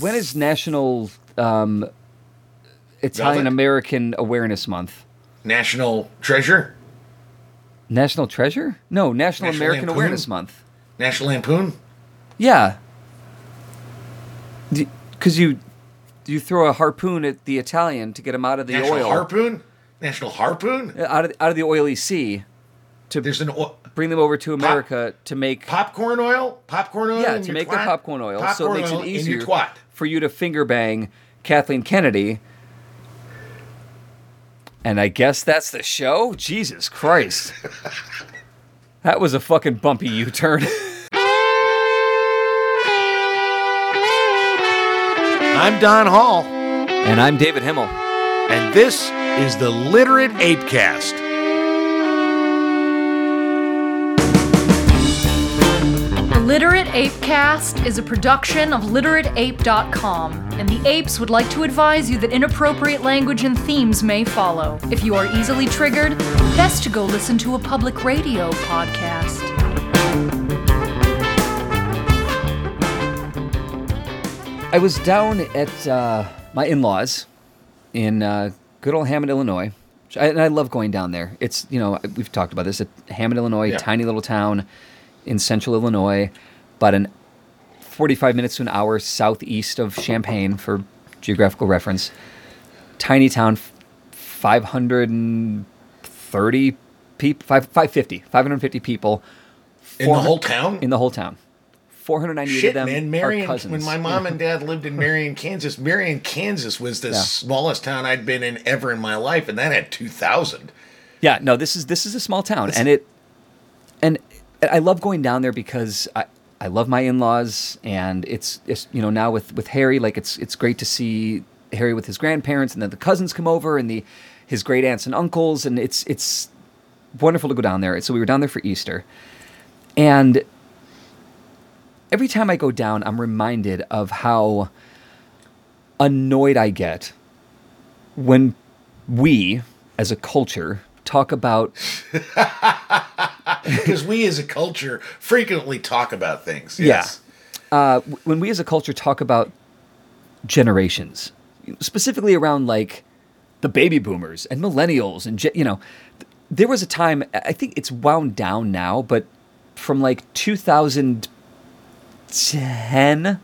when is National um, Italian American Awareness Month? National Treasure, National Treasure? No, National, National American Lampoon? Awareness Month. National Lampoon. Yeah. Because you you throw a harpoon at the Italian to get him out of the National oil, Harpoon. National Harpoon. out of out of the oily sea, to There's an o- bring them over to America to make popcorn oil. Popcorn oil. yeah to make the twat? popcorn oil, so it makes oil it in easier your twat. For you to finger bang Kathleen Kennedy. And I guess that's the show. Jesus Christ, that was a fucking bumpy U-turn. I'm Don Hall, and I'm David Himmel. and this is the Literate Apecast. Literate Apecast is a production of literateape.com, and the apes would like to advise you that inappropriate language and themes may follow. If you are easily triggered, best to go listen to a public radio podcast. I was down at uh, my in-laws in uh, good old Hammond, Illinois, I, and I love going down there. It's you know we've talked about this at Hammond, Illinois, Yeah. tiny little town in central Illinois, about an 45 minutes to an hour southeast of Champaign for geographical reference. Tiny town, 530 people, 5, 550, 550 people. In the whole town? In the whole town. 498 Shit, of them man, are Marion. cousins. When my mom and dad lived in Marion, Kansas, Marion, Kansas was the Yeah. smallest town I'd been in ever in my life, and that had two thousand. Yeah, no, this is this is a small town, and it, I love going down there because I I love my in laws, and it's it's you know now with with Harry, like it's it's great to see Harry with his grandparents, and then the cousins come over, and the his great aunts and uncles, and it's it's wonderful to go down there. So we were down there for Easter, and every time I go down, I'm reminded of how annoyed I get when we, as a culture, talk about Because we as a culture frequently talk about things. Yes. uh, when we as a culture talk about generations, specifically around like the baby boomers and millennials, and you know, there was a time I think it's wound down now, but from like 2010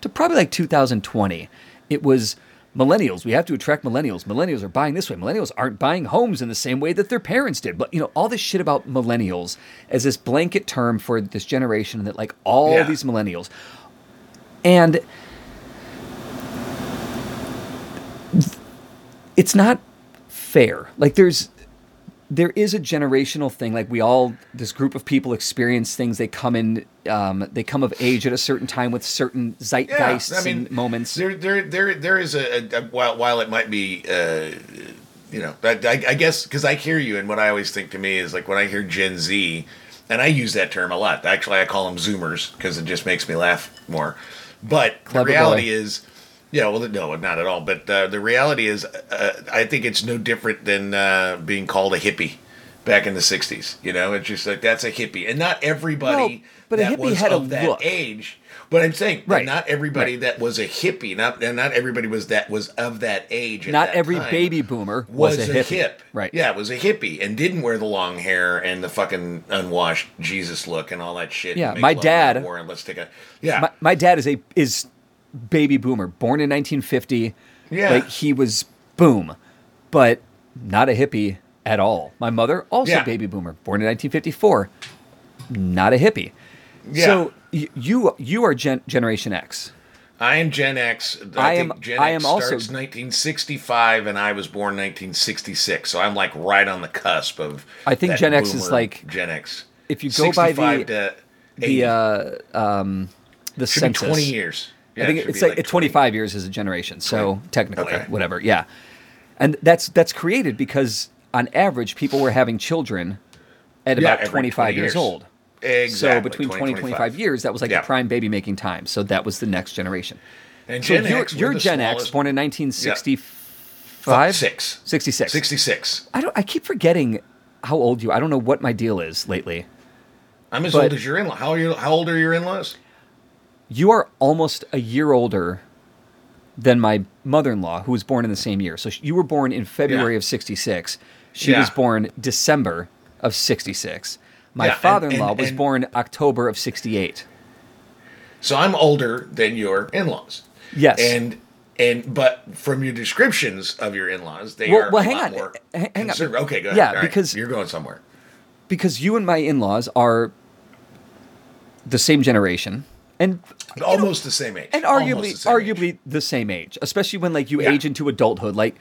to probably like 2020, it was millennials. We have to attract millennials. Millennials are buying this way. Millennials aren't buying homes in the same way that their parents did. But you know, all this shit about millennials as this blanket term for this generation that like all Yeah. these millennials. And it's not fair. Like there's there is a generational thing. Like we all, this group of people experience things. They come in, um, they come of age at a certain time with certain zeitgeists i and moments. There, there, there, there is a, a, a while, while it might be, uh, you know, I, I, I guess because I hear you, and what I always think to me is like when I hear Gen Z, and I use that term a lot. Actually, I call them Zoomers because it just makes me laugh more. But Clever the reality boy. is. Yeah, well, no, not at all. But uh, the reality is, uh, I think it's no different than uh, being called a hippie back in the '60s. You know, it's just like that's a hippie, and not everybody No, but a hippie had a of that look. age. But I'm saying, Right, not everybody right. that was a hippie, not and not everybody was that was of that age. Not that every baby boomer was, was, a, a hippie. hip, Right. Yeah, it was a hippie and didn't wear the long hair and the fucking unwashed Jesus look and all that shit. Yeah, my dad- in war and let's take a yeah. My, my dad is a is baby boomer, born in 1950. Yeah. Like he was boom, but not a hippie at all. My mother also Yeah. baby boomer, born in 1954. Not a hippie. Yeah. So y- you you are gen- Generation X. I am Gen X. I think am- Gen I X am also- starts 1965, and I was born 1966. So I'm like right on the cusp of. I think Gen X is like- Gen X. if you go by the- to The uh, um, the census. be 20 years. Yeah, I think it it's be like, 25 years as a generation. So technically, Okay. whatever. Yeah, and that's that's created because on average, people were having children at Yeah, about 25 20 years years. old. Exactly. So between 20 20, and 25 years, that was like Yeah. the prime baby making time. So that was the next generation. And So Gen you're, X, you're Gen X, born in 1965? Six. 66. 66. I don't. I keep forgetting how old you. I don't know what my deal is lately. I'm as But- old as your in-law. How, are you, how old are your in-laws? You are almost a year older than my mother-in-law, who was born in the same year. So you were born in February Yeah. of '66. She Yeah. was born December of '66. My Yeah, father-in-law and- was and- born October of '68. So I'm older than your in-laws. Yes. And and but from your descriptions of your in-laws, they Well- are well, a hang lot on. more H- hang on. conservative. Okay, go ahead. Yeah, All right. because- you're going somewhere. because you and my in-laws are the same generation and Almost the same age. and arguably the same age. arguably the same age especially when like you Yeah. age into adulthood like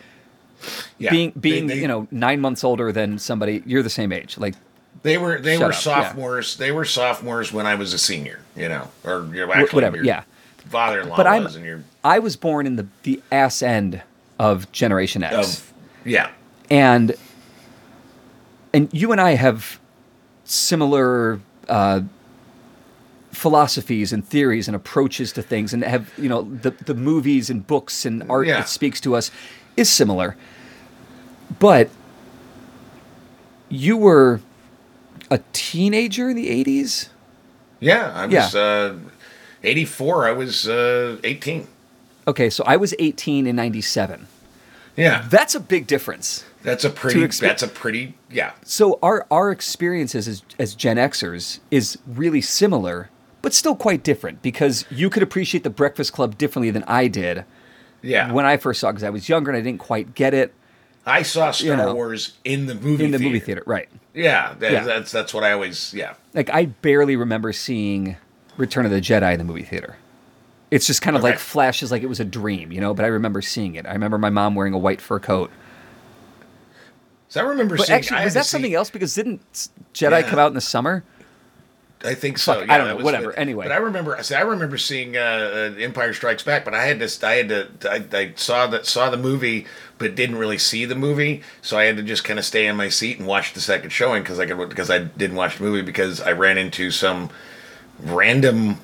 Yeah. being being they- you know 9 months older than somebody you're the same age like They were they were up, yeah. sophomores. They were sophomores when I was a senior. You know, or you know, wh- actually whatever your yeah father-in-law but I'm was, and your I was born in the the ass end of generation X of yeah. and and you and I have similar uh, philosophies and theories and approaches to things, and have you know the the movies and books and art Yeah. that speaks to us is similar, but you were a teenager in the eighties. Yeah, I Yeah. was uh, 84. I was uh, 18. Okay, so I was eighteen in ninety seven. Yeah, That's a big difference. that's a pretty. expe- that's a pretty. Yeah, So our our experiences as as Gen Xers is really similar, but still quite different because you could appreciate the Breakfast Club differently than I did yeah. when I first saw it because I was younger and I didn't quite get it I saw Star you know, Wars in the movie in the theater. movie theater, right? Yeah, that, Yeah. that's that's what I always. Yeah, Like I barely remember seeing Return of the Jedi in the movie theater. It's just kind of like flashes like it was a dream, you know. But I remember seeing it. I remember my mom wearing a white fur coat. so I remember But seeing. actually, I was that something else? Because didn't Jedi Yeah. come out in the summer? I think so. Fuck, yeah, I don't know, whatever, anyway. but I remember. See, I remember seeing uh, uh, Empire Strikes Back, but I had to. I had to. I, I saw that saw the movie, but didn't really see the movie, so I had to just kind of stay in my seat and watch the second showing because I could because I didn't watch the movie because I ran into some random.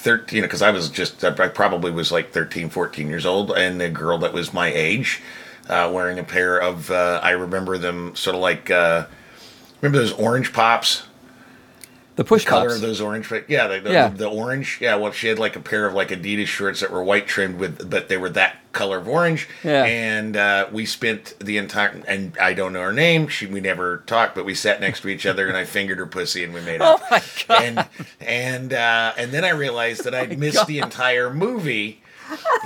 13 you know because i was just i probably was like 13 14 years old and a girl that was my age uh, wearing a pair of uh, i remember them sort of like uh, remember those orange pops The push color pops. of those orange but yeah the, the, Yeah. the orange yeah well she had like a pair of like adidas shorts that were white trimmed with but they were that color of orange Yeah. and uh, we spent the entire and i don't know her name she we never talked but we sat next to each other and i fingered her pussy and we made up Oh my God. and and uh, and then i realized that i'd missed the entire movie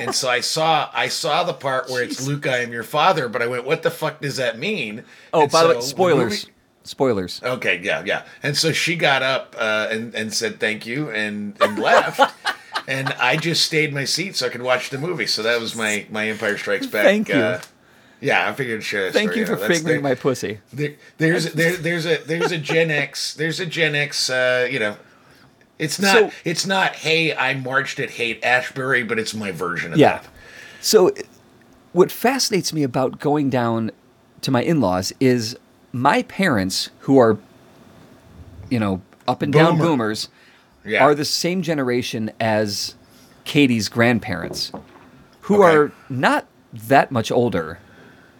and so I saw I saw the part where it's Luke, I am your father, but I went, what the fuck does that mean? oh, And by the way, so spoilers. Spoilers. Okay, yeah, yeah. And so she got up uh, and and said thank you and and left. and I just stayed in my seat so I could watch the movie. So that was my my Empire Strikes Back. Thank you. Uh, yeah, I figured share that Thank story, you for know, that's my pussy. there, there's there, there's a there's a Gen X there's a Gen X uh, you know it's not So- it's not hey I marched at Haight-Ashbury but it's my version of Yeah. that. So, what fascinates me about going down to my in laws is my parents, who are, you know, up and down boomers, Yeah. are the same generation as Katie's grandparents, who Okay. are not that much older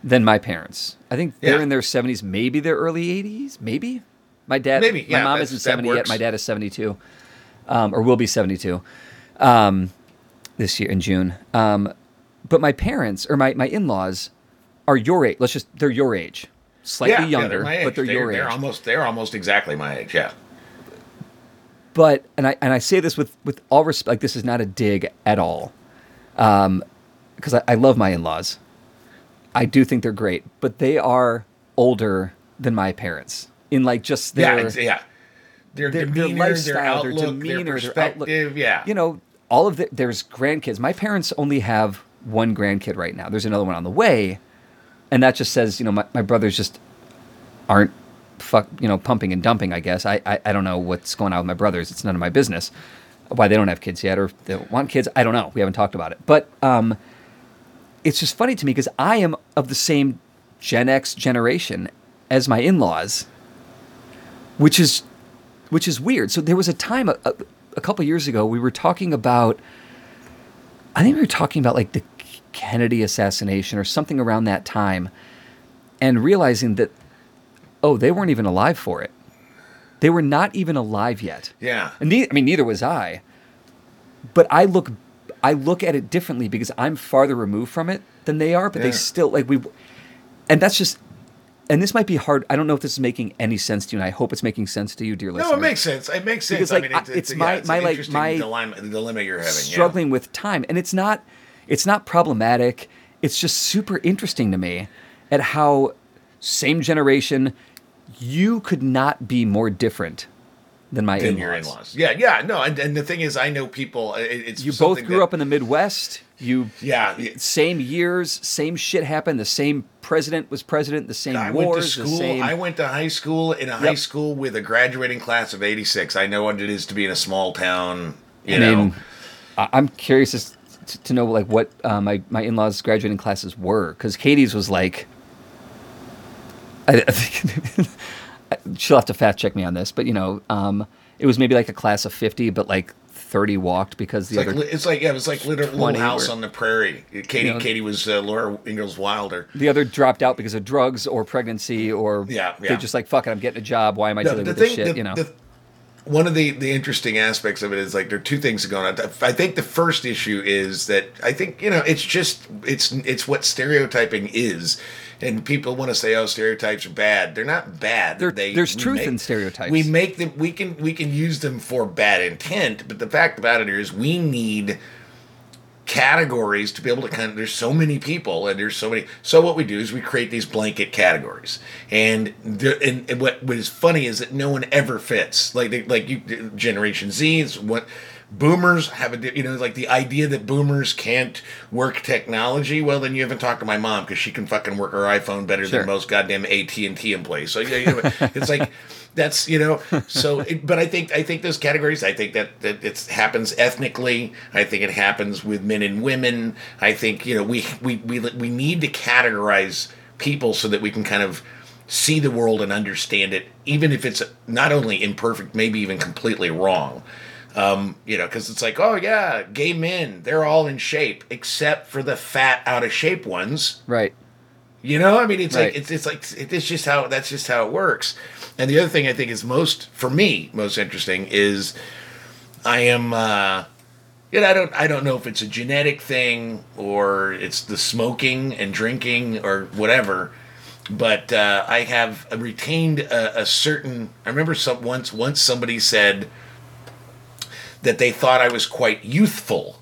than my parents. I think they're Yeah. in their 70s, maybe their early 80s, maybe. My dad, Maybe, my yeah, mom isn't 70 yet. My dad is 72, um, or will be 72 um, this year in June. Um, but my parents or my, my in laws are your age. Let's just, they're your age. Slightly yeah, yeah, younger, my age. but they're, your age. They're almost they're almost exactly my age. Yeah. but and I and I say this with with all respect. Like this is not a dig at all, um, because I, I love my in laws. I do think they're great, but they are older than my parents in like just Yeah, their ex- yeah. Their, their, their demeanor, their, lifestyle, their outlook, demeanor, their their perspective. outlook. Yeah. you know, all of the, there's grandkids. My parents only have one grandkid right now. There's another one on the way, and that just says you know my, my brothers just aren't fuck you know pumping and dumping. I guess I, I I don't know what's going on with my brothers. It's none of my business why they don't have kids yet or they don't want kids. I don't know. We haven't talked about it, but um, it's just funny to me because I am of the same Gen X generation as my in-laws, which is which is weird. So there was a time a, a couple years ago we were talking about. I think we were talking about like the Kennedy assassination or something around that time, and realizing that oh they weren't even alive for it. They were not even alive yet. Yeah. And ne- I mean, neither was I. But I look, I look at it differently because I'm farther removed from it than they are, but they still like we, and that's just. And this might be hard. I don't know if this is making any sense to you, and I hope it's making sense to you, dear listener. No, it makes sense. It makes sense. Because, I like, mean, it's, it's it's, my- yeah, it's my, like, my dilemma, dilemma you're having. yeah. struggling with time and it's not it's not problematic it's just super interesting to me at how same generation you could not be more different than my than in-laws. in-laws. Yeah, yeah, no, and, and the thing is, I know people. It, it's you both grew that- up in the midwest you Yeah, it- same years same shit happened the same president was president the same I wars went to school. same I went to high school in a high school with a graduating class of '86. I know what it is to be in a small town. You I know, mean, I'm curious as to, to know like what uh, my my in laws' graduating classes were because Katie's was like. I, I think she'll have to fact check me on this, but you know, um, it was maybe like a class of fifty, but like thirty walked because the it's like, other li- it's like yeah, it was like little, little house were- on the prairie. Katie, You know- Katie was uh, Laura Ingalls Wilder. the other dropped out because of drugs or pregnancy or Yeah, yeah. they're just like fuck it, I'm getting a job. Why am I No, dealing with this shit? the, you know, the- one of the the interesting aspects of it is like there are two things going on. I think the first issue is that I think you know it's just it's it's what stereotyping is, and people want to say oh stereotypes are bad. They're not bad. There- they, there's truth make- in stereotypes. We make them. We can we can use them for bad intent, but the fact about it is we need categories to be able to kind of there's so many people and there's so many so what we do is we create these blanket categories. And the, and, and what what is funny is that no one ever fits. Like they, like you generation z is what boomers have a you know like the idea that boomers can't work technology. Well then you haven't talked to my mom because she can fucking work her iphone better Sure. than most goddamn at&t employees. So yeah, you know, it's like that's you know so it, but i think i think those categories i think that that it happens ethnically i think it happens with men and women i think you know we we we, we need to categorize people so that we can kind of see the world and understand it even if it's not only imperfect maybe even completely wrong um, you know, because it's like, oh yeah, gay men, they're all in shape except for the fat, out of shape ones. right? You know, I mean, it's Right. like it's it's like it's just how that's just how it works. And the other thing I think is most for me most interesting is I am. uh you know, I don't I don't know if it's a genetic thing or it's the smoking and drinking or whatever. But uh, I have retained a, a certain. I remember some once once somebody said that they thought I was quite youthful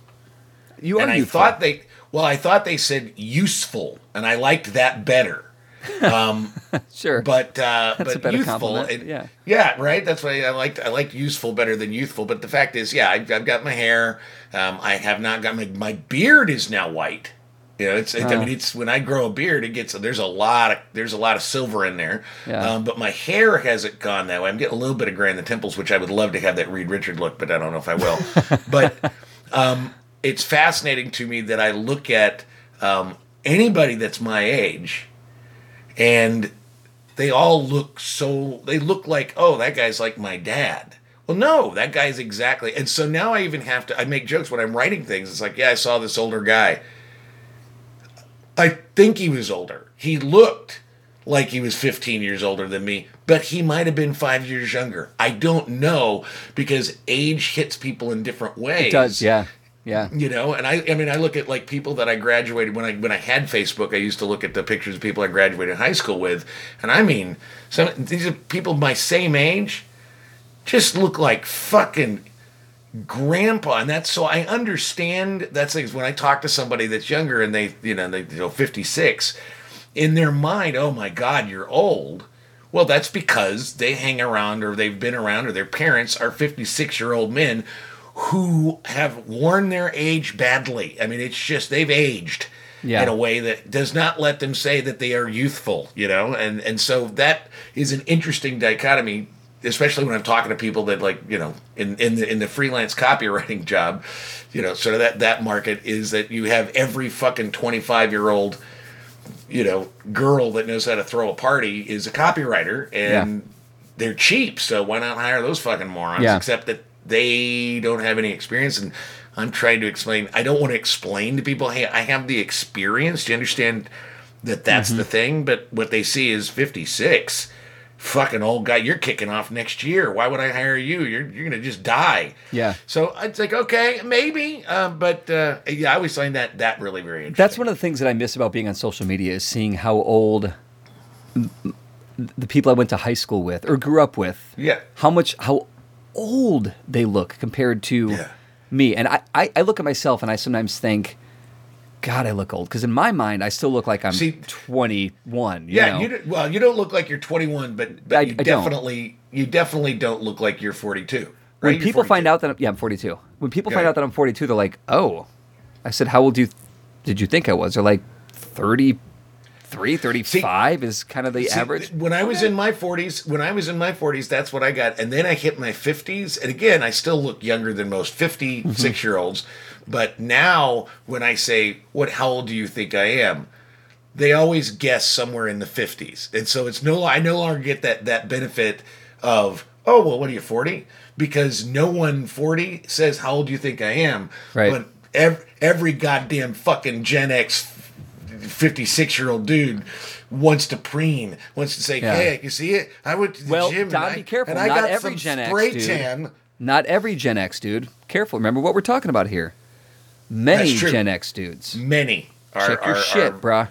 You are and I youthful. thought they well, I thought they said useful, and I liked that better. sure, But uh, That's but a better youthful, and- yeah. yeah, right. That's why I liked I liked useful better than youthful. But the fact is, yeah, I've, I've got my hair. Um, I have not got my my beard is now white. You know, it's it, I mean, it's when I grow a beard, it gets there's a lot of there's a lot of silver in there. Yeah. Um, but my hair hasn't gone that way. I'm getting a little bit of gray in the temples, which I would love to have that Reed Richard look, but I don't know if I will. but um, it's fascinating to me that I look at um, anybody that's my age, and they all look so they look like oh that guy's like my dad. Well, no, that guy's exactly. And so now I even have to. I make jokes when I'm writing things. It's like, yeah, I saw this older guy. I think he was older. He looked like he was 15 years older than me, but he might have been five years younger. I don't know because age hits people in different ways. it does. Yeah, yeah. You know, and I, I mean, I look at like people that I graduated when I when I had Facebook. I used to look at the pictures of people I graduated high school with, and I mean, some these are people my same age, just look like fucking grandpa and that's so i understand that's things when i talk to somebody that's younger and they you know they you know 56 in their mind oh my god you're old well that's because they hang around or they've been around or their parents are 56 year old men who have worn their age badly i mean it's just they've aged Yeah. in a way that does not let them say that they are youthful you know and and so that is an interesting dichotomy especially when I'm talking to people that like you know in in the in the freelance copywriting job, you know, sort of that that market is that you have every fucking 25 year old, you know, girl that knows how to throw a party is a copywriter and they're cheap, so why not hire those fucking morons? Yeah. Except that they don't have any experience and. I'm trying to explain. I don't want to explain to people, hey, I have the experience. Do you understand that that's Mm-hmm. the thing? But what they see is 56 fucking old guy. You're kicking off next year. Why would I hire you? You're you're gonna just die. Yeah. So it's like okay, maybe, uh, but uh, yeah, I always find that that really very interesting. That's one of the things that I miss about being on social media is seeing how old the people I went to high school with or grew up with. Yeah. How much how old they look compared to Yeah. me. And I, I, I look at myself and I sometimes think, God, I look old. Because in my mind, I still look like I'm See- 21. You yeah, know? you well, you don't look like you're 21, but, but I- you I don't. definitely you definitely don't look like you're 42. Right? when You're people find out that I'm, yeah, I'm 42. When people find out that I'm 42, they're like, oh. I said, how old do you did you think I was? They're like 33, 35 is kind of the See, average. When I was in my 40s, when I was in my 40s, that's what I got. And then I hit my 50s. And again, I still look younger than most 56 Mm-hmm. year olds. But now when I say, what, how old do you think I am? They always guess somewhere in the 50s. And so it's no, I no longer get that, that benefit of, oh, well, what are you, 40? Because no one 40 says, how old do you think I am? Right. But every, every goddamn fucking Gen X 56 year old dude wants to preen, wants to say, Yeah. hey, you see it? I went to the Well, gym Don, and I, be careful. and I Not got every some Gen X, spray dude. tan. Not every Gen X dude. Careful. Remember what we're talking about here. Many Gen X dudes. Many are, Check your are, shit, are- bruh.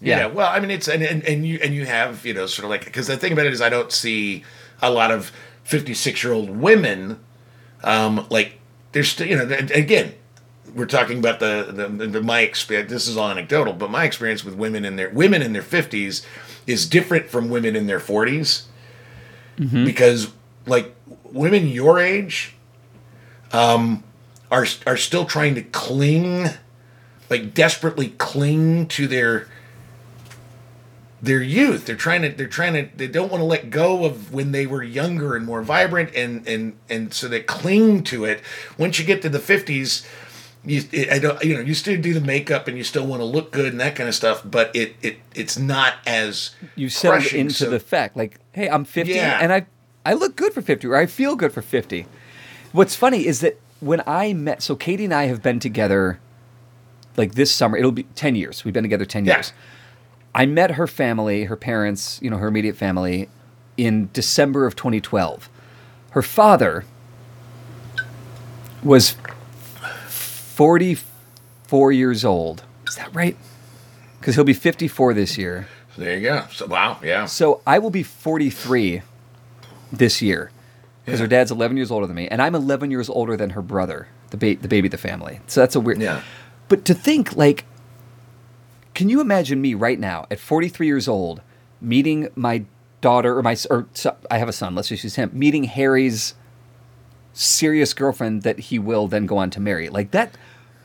Yeah. Yeah. well, I mean, it's and, and and you and you have you know sort of like because the thing about it is I don't see a lot of fifty six year old women, um, like there's still you know again we're talking about the the, the my experience. This is all anecdotal, but my experience with women in their women in their fifties is different from women in their 40s because like women your age, um, are are still trying to cling like desperately cling to their their youth. They're trying to they're trying to they don't want to let go of when they were younger and more vibrant and and and so they cling to it. Once you get to the 50s, you I don't you know, you still do the makeup and you still want to look good and that kind of stuff, but it it it's not as You crushing, into so- the fact, like, hey, I'm 50 Yeah. and I I look good for 50, or I feel good for 50. What's funny is that when I met, so Katie and I have been together, like this summer, it'll be 10 years. We've been together 10 Yeah. years. I met her family, her parents, you know, her immediate family, in December of 2012. Her father was 44 years old. Is that right? Because he'll be 54 this year. There you go. So wow, yeah. So I will be 43 this year because her dad's 11 years older than me, and I'm 11 years older than her brother, the, ba- the baby the family. So that's a weird. Yeah. But to think, like, can you imagine me right now at 43 years old meeting my daughter or my or so, I have a son. Let's just use him meeting Harry's serious girlfriend that he will then go on to marry. Like that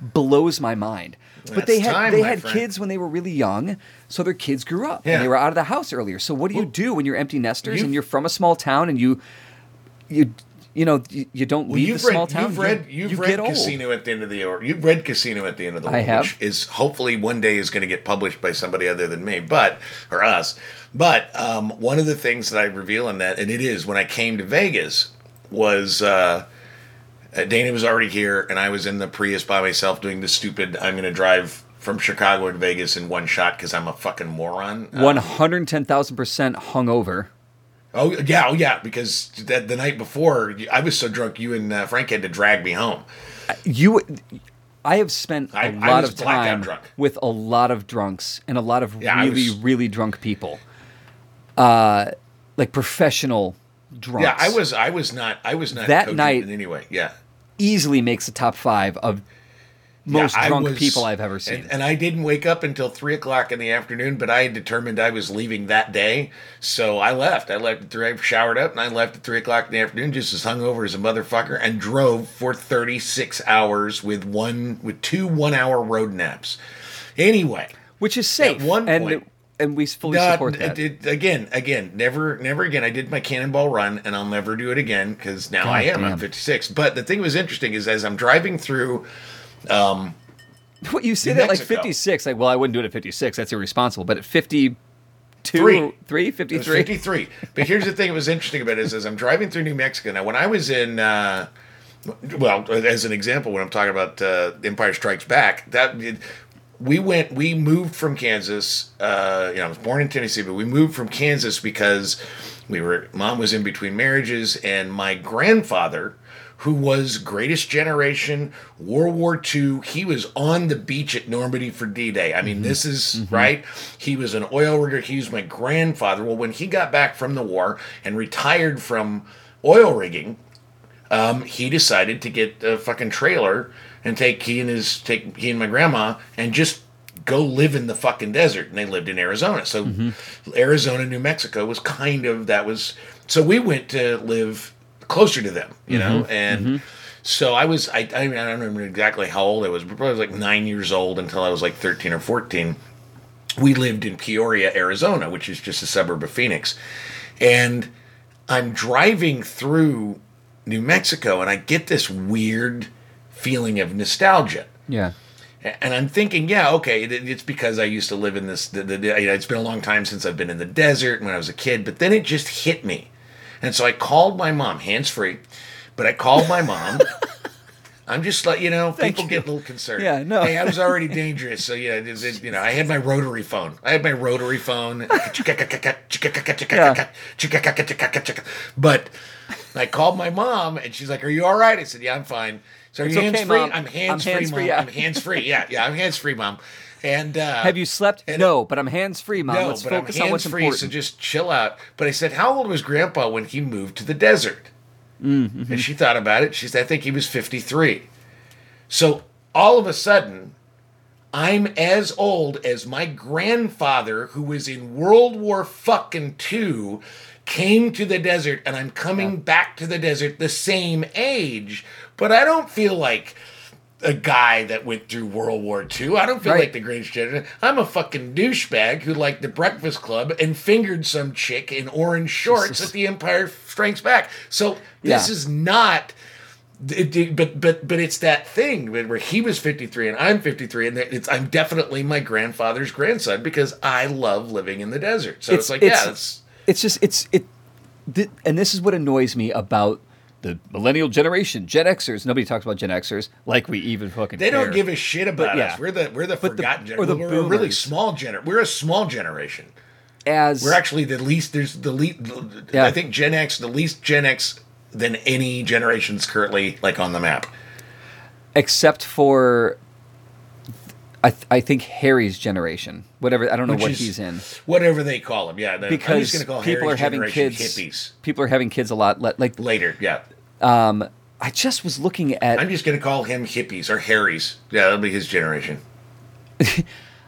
blows my mind. but they had time, they had friend. kids when they were really young, so their kids grew up Yeah. and they were out of the house earlier. So what do you do when you're empty nesters you- and you're from a small town and you you you know you, you don't Well, leave you've the small town? You've you- read, you've you read get old. Casino at the end of the or you've read Casino at the end of the I world, have. which is hopefully one day is going to get published by somebody other than me, but or us. But um, one of the things that I reveal in that, and it is when I came to Vegas, was uh, uh, Dana was already here, and I was in the Prius by myself doing the stupid. I'm going to drive from Chicago to Vegas in one shot because I'm a fucking moron. Uh, One hundred ten thousand percent hungover. Oh yeah, oh yeah, because that the night before I was so drunk, you and uh, Frank had to drag me home. You, I have spent a I- I lot was of time drunk. with a lot of drunks and a lot of Yeah, really, was- really drunk people. Uh, like professional drunks. Yeah, I was I was not I was not That night- in any way. Yeah. easily makes the top five of most Yeah, drunk was- people I've ever seen. And, and I didn't wake up until three o'clock in the afternoon, but I had determined I was leaving that day, so I left. I left at three. I showered up and I left at three o'clock in the afternoon, just as hungover as a motherfucker, and drove for thirty six hours with one with two one hour road naps. Anyway, Which is safe. one and point- and we fully Not- support that. it- again, again, never, never again. I did my cannonball run, and I'll never do it again because now I God am. I'm 56. But the thing that was interesting is as I'm driving through, what you say that like 56, like well, I wouldn't do it at 56. That's irresponsible. But at 52, Three. 3, It was 53. 53. But here's the thing that was interesting about it is as I'm driving through New Mexico. Now, when I was in, uh, well, as an example, when I'm talking about uh, Empire Strikes Back, that we went. We moved from Kansas. Uh, you know, I was born in Tennessee, but we moved from Kansas because we were. Mom was in between marriages, and my grandfather, who was greatest generation, World War II, he was on the beach at Normandy for D-Day. I mean, this is right. He was an oil rigger. He was my grandfather. Well, when he got back from the war and retired from oil rigging, um, he decided to get a fucking trailer and take he and his take he and my grandma and just go live in the fucking desert. And they lived in Arizona, so mm-hmm. Arizona, New Mexico was kind of that was. So we went to live closer to them, you know, mm-hmm. and. Mm-hmm. So I was, I, I, I don't remember exactly how old I was, but probably like nine years old until I was like 13 or 14. We lived in Peoria, Arizona, which is just a suburb of Phoenix. And I'm driving through New Mexico and I get this weird feeling of nostalgia. Yeah. And I'm thinking, yeah, okay, it's because I used to live in this. The, the, you know, it's been a long time since I've been in the desert when I was a kid, but then it just hit me, and so I called my mom, hands free, but I called my mom. I'm just like you know, Thank people you. get a little concerned. Yeah, no. Hey, I was already dangerous, so yeah, it- it- you know, I had my rotary phone. I had my rotary phone. But I called my mom, and she's like, "Are you all right?" I said, "Yeah, I'm fine." So are It's you okay, hands free? Mom. I'm hands free, hands-free, mom. yeah. I'm hands free. Yeah, yeah, I'm hands free, mom. And uh, Have you slept? No, but I'm hands free, mom. no, Let's but focus I'm on what's hands free, important. so just chill out. But I said, "How old was Grandpa when he moved to the desert?" Mm-hmm. And she thought about it. She said, "I think he was 53." So all of a sudden, I'm as old as my grandfather, who was in World War fucking two, came to the desert, and I'm coming back to the desert the same age. But I don't feel like a guy that went through World War II. I don't feel Right. like the greatest generation. I'm a fucking douchebag who liked the Breakfast Club and fingered some chick in orange shorts at the Empire Strikes Back. So this Yeah. is not. It, it- but but but it's that thing where he was 53 and I'm 53 and it's I'm definitely my grandfather's grandson because I love living in the desert. So it's, like yeah, it's it's just it's it, th- and this is what annoys me about the millennial generation, Gen Xers. Nobody talks about Gen Xers like we even fucking. they don't give a shit about yeah. us. We're the we're the But forgotten the generation. We're a really small gener. We're a small generation. as We're actually the least. There's the least. Yeah. I think Gen X, the least Gen X than any generations currently like on the map. except for. I, th- I think Harry's generation, whatever I don't know Which what is he's in, Whatever they call him, yeah. the- because people Harry's are having kids. Hippies People are having kids a lot. le- Like later, yeah. Um, I just was looking at. I'm just gonna call him hippies or Harry's. Yeah, that'll be his generation.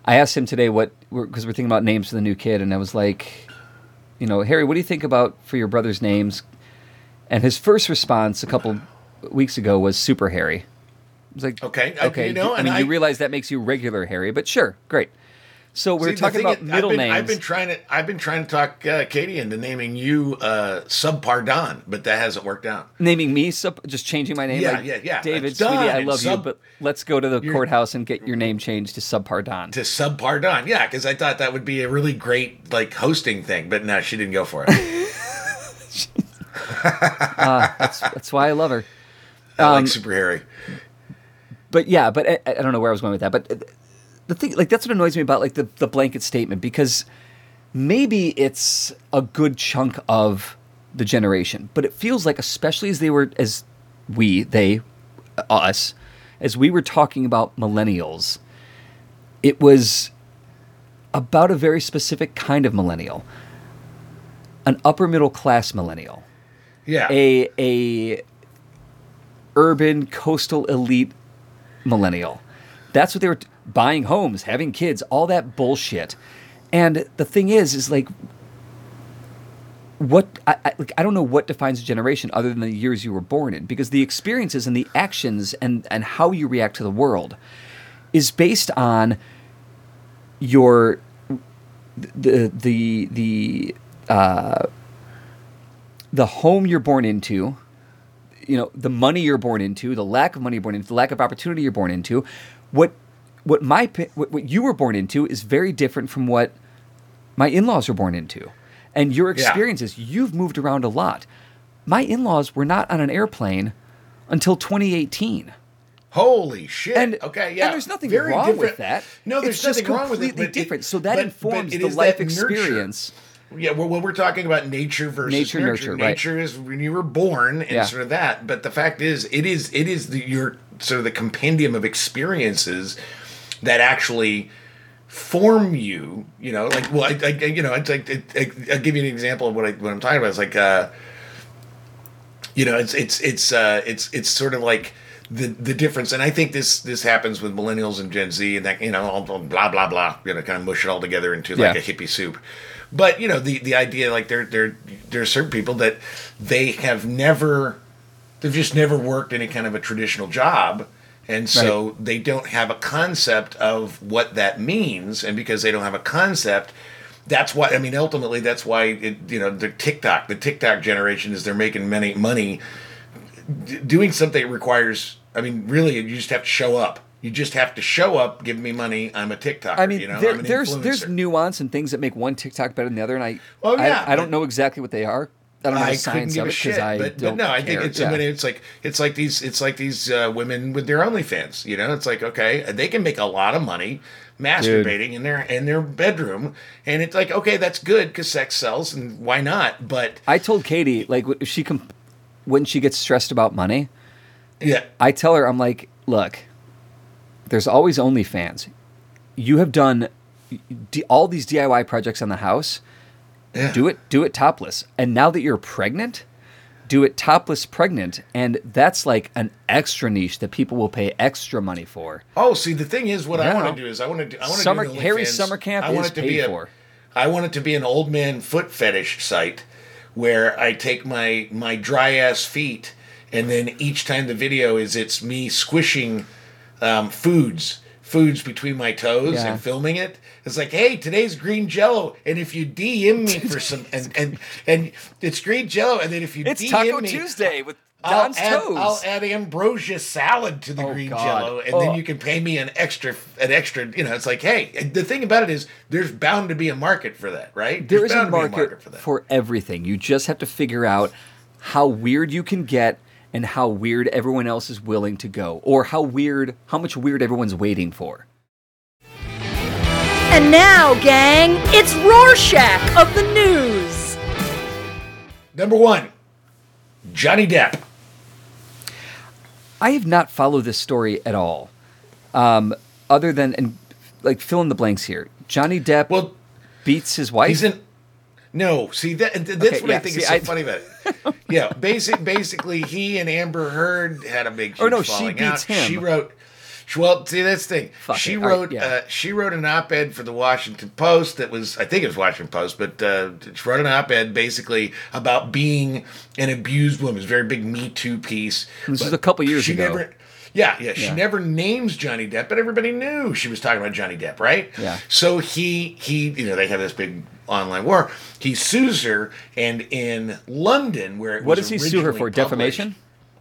I asked him today what because we're, thinking about names for the new kid, and I was like, you know, Harry, what do you think about for your brother's names? And his first response a couple weeks ago was Super Harry. I was like, Okay, I- okay. you know, I and mean, I- you realize that makes you regular Harry, but sure, great. So we're See, talking about is, middle I've been, names. I've been trying to. I've been trying to talk uh, Katie into naming you uh, Subpar Don, but that hasn't worked out. naming me, sub, just changing my name. Yeah, like, yeah, yeah. David, It's sweetie, I It's love you, but let's go to the courthouse and get your name changed to Subpar Don. To Subpar Don, yeah, because I thought that would be a really great like hosting thing, but no, she didn't go for it. that's, that's why I love her. I Um, like Super Harry. But yeah, but I, I don't know where I was going with that. But uh, the thing, like, that's what annoys me about like the, the blanket statement because maybe it's a good chunk of the generation, but it feels like, especially as they were, as we, they, us, as we were talking about millennials, it was about a very specific kind of millennial, an upper middle class millennial Yeah, a a urban coastal elite millennial. That's what they were t- buying homes, having kids, all that bullshit. And the thing is, is like, what I, I, like, I don't know what defines a generation other than the years you were born in, because the experiences and the actions and and how you react to the world is based on your the the the uh, the home you're born into, you know, the money you're born into, the lack of money you're born into, the lack of opportunity you're born into. What what my what, what you were born into is very different from what my in-laws were born into. And your Yeah. experiences, you've moved around a lot. My in-laws were not on an airplane until 2018. Holy shit! And- okay, yeah, and there's nothing Very wrong with that. No, there's It's just nothing wrong with it. completely different. So that but- informs but the life experience. nurture. Yeah, well, when we're talking about nature versus Nature, nurture, nurture, right. nature is when you were born and Yeah. sort of that. But the fact is, it is it is the, your sort of the compendium of experiences that actually form you. You know, like well, I, I you know, it's like it, I, I'll give you an example of what I what I'm talking about. It's like uh, you know, it's it's it's uh, it's it's sort of like the the difference, and I think this this happens with millennials and Gen Z, and that you know, all blah blah blah, you know, kind of mush it all together into like Yeah. a hippie soup. But you know, the the idea, like there there there are certain people that they have never, they've just never worked any kind of a traditional job. And so they don't have a concept of what that means, and because they don't have a concept, that's why I mean ultimately that's why it you know the TikTok the TikTok generation is they're making many money d- doing something requires I mean really you just have to show up you just have to show up give me money I'm a TikToker I mean, you know there, I'm an there's there's nuance and things that make one TikTok better than the other, and I Oh, yeah, I, I don't know exactly what they are. I don't know I couldn't give a it shit, but, don't. but no, I think it's Yeah. I mean, it's like it's like these it's like these uh, women with their OnlyFans. You know, it's like okay, they can make a lot of money masturbating in their in their bedroom, and it's like okay, that's good because sex sells, and why not? But I told Katie like if she com- when she gets stressed about money, yeah, I tell her I'm like, look, there's always OnlyFans. You have done d- all these DIY projects on the house. yeah. Do it, do it topless. And now that you're pregnant, do it topless pregnant, and that's like an extra niche that people will pay extra money for. Oh, see, the thing is, what I want to do is I want to do I want to do an Harry's OnlyFans. summer camp I want is it to be a, for. I want it to be an old man foot fetish site where I take my my dry ass feet, and then each time the video is it's me squishing um, foods foods between my toes Yeah. and filming it. It's like, hey, today's green jello, and if you DM me for some, and and and it's green jello, and then if you It's DM Taco me, Tuesday with I'll add, toes. I'll add ambrosia salad to the Oh, green God. jello, and Oh. then you can pay me an extra, an extra. You know, it's like, hey, the thing about it is, there's bound to be a market for that, right? There There's is a bound to market, for that. for everything. You just have to figure out how weird you can get and how weird everyone else is willing to go, or how weird, how much weird everyone's waiting for. And now, gang, it's Rorschach of the news. Number one, Johnny Depp. I have not followed this story at all, um, other than and like fill in the blanks here. Johnny Depp Well, beats his wife. he's in. No, see that that's Okay, what yeah, I think see, is so I- funny about it. yeah, basic, basically, he and Amber Heard had a big, huge no, she beats out. him. She wrote. Well, see that's the thing. Fuck she it. All right, wrote. yeah. uh, she wrote an op-ed for the Washington Post that was, I think it was Washington Post, but uh, she wrote an op-ed basically about being an abused woman. It's a very big Me Too piece. This was a couple years ago. Never, yeah, yeah. She Yeah. never names Johnny Depp, but everybody knew she was talking about Johnny Depp, right? Yeah. So he he you know they have this big online war. He sues her, and in London, where it what was does he sue her for? Defamation?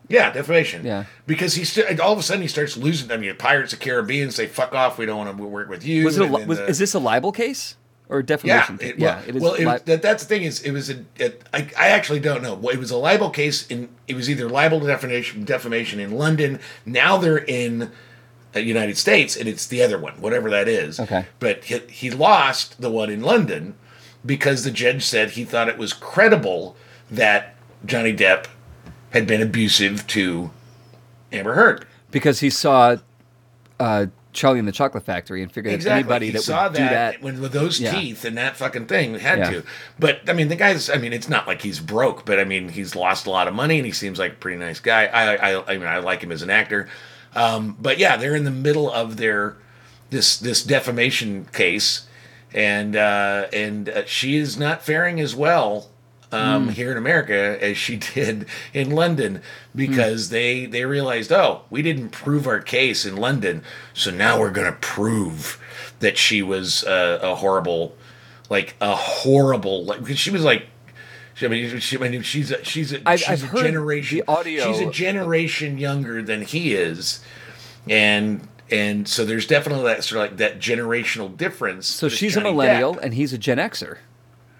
Yeah, defamation. Yeah. because he's st- all of a sudden he starts losing. I mean, Pirates of the Caribbean say "fuck off," we don't want to work with you. Was it? A, li- was, the- is this a libel case or yeah, defamation? case? it, well, yeah, it is. well, it, li- that, that's the thing is, it was a. I, I actually don't know. It was a libel case in. It was either libel to defamation, defamation in London. Now they're in the United States, and it's the other one, whatever that is. Okay. But he, he lost the one in London because the judge said he thought it was credible that Johnny Depp had been abusive to Amber Heard. because he saw uh, Charlie and the Chocolate Factory and figured Exactly. that anybody he that saw would do that. when, with those Yeah. teeth and that fucking thing had Yeah. to. But I mean, the guy's. I mean, it's not like he's broke, but I mean, he's lost a lot of money, and he seems like a pretty nice guy. I, I, I mean, I like him as an actor. Um, but yeah, they're in the middle of their this this defamation case, and uh, and uh, she is not faring as well. Um, Here in America, as she did in London, because they they realized, oh, we didn't prove our case in London, so now we're gonna prove that she was uh, a horrible, like a horrible, like she was like, she, I mean, she, I mean, she's a, she's a, I've- she's I've a generation. audio- She's a generation younger than he is, and and so there's definitely that sort of like that generational difference. So she's a millennial Depp. and he's a Gen Xer.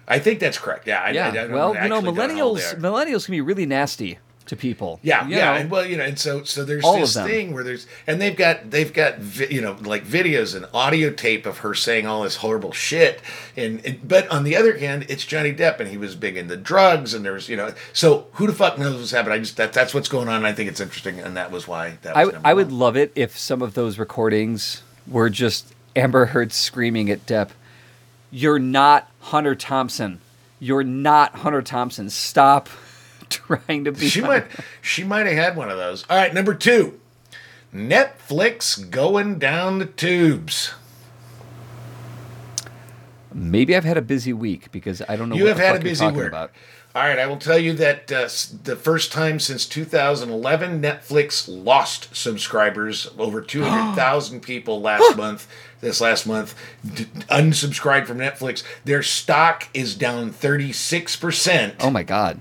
I think that's correct. Yeah, I, Yeah. I, I well, you know, actually don't know how old millennials millennials can be really nasty to people. Yeah, you yeah, know? and well, you know, and so so there's All this thing where there's and they've got they've got vi- you know like videos and audio tape of her saying all this horrible shit, and, and but on the other hand, it's Johnny Depp and he was big into drugs and there's you know so who the fuck knows what's happened? I just that that's what's going on. and I think it's interesting, and that was why that. I, Was number I would one. love it if some of those recordings were just Amber Heard screaming at Depp, "You're not Hunter Thompson. You're not Hunter Thompson. Stop trying to be." She Hunter." might she might have had one of those. All right, number two, Netflix going down the tubes. Maybe I've had a busy week because I don't know. You what have had a busy week. about. All right, I will tell you that uh, the first time since 2011, Netflix lost subscribers. Over 200,000 people last month, this last month, d- unsubscribed from Netflix. Their stock is down 36%. Oh my god.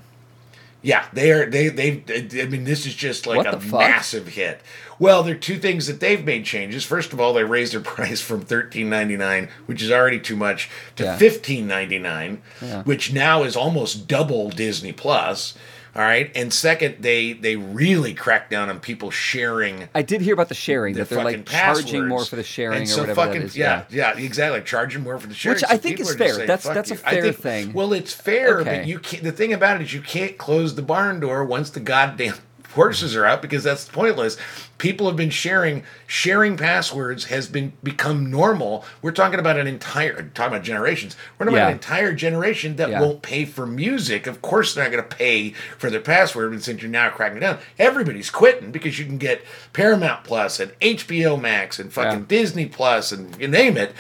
Yeah, they are. They they. I mean, this is just like What a massive hit. Well, there are two things that they've made changes. First of all, they raised their price from thirteen ninety nine, which is already too much, to Yeah. fifteen ninety nine, Yeah. which now is almost double Disney Plus. All right, and second, they they really crack down on people sharing I did hear about the sharing that they're like charging more for the sharing And or so whatever fucking, that is. Yeah, yeah, exactly. Charging more for the sharing. Which I think is fair. saying, That's- that's a you." I fair think- thing. Well, it's fair, Okay. but you can't. The thing about it is you can't close the barn door once the goddamn horses are out because that's pointless. People have been sharing sharing passwords has been become normal. We're talking about an entire talking about generations. We're talking about an entire generation that Yeah. won't pay for music. Of course, they're not going to pay for their password. And since you're now cracking it down, everybody's quitting because you can get Paramount Plus and HBO Max and fucking Yeah. Disney Plus and you name it.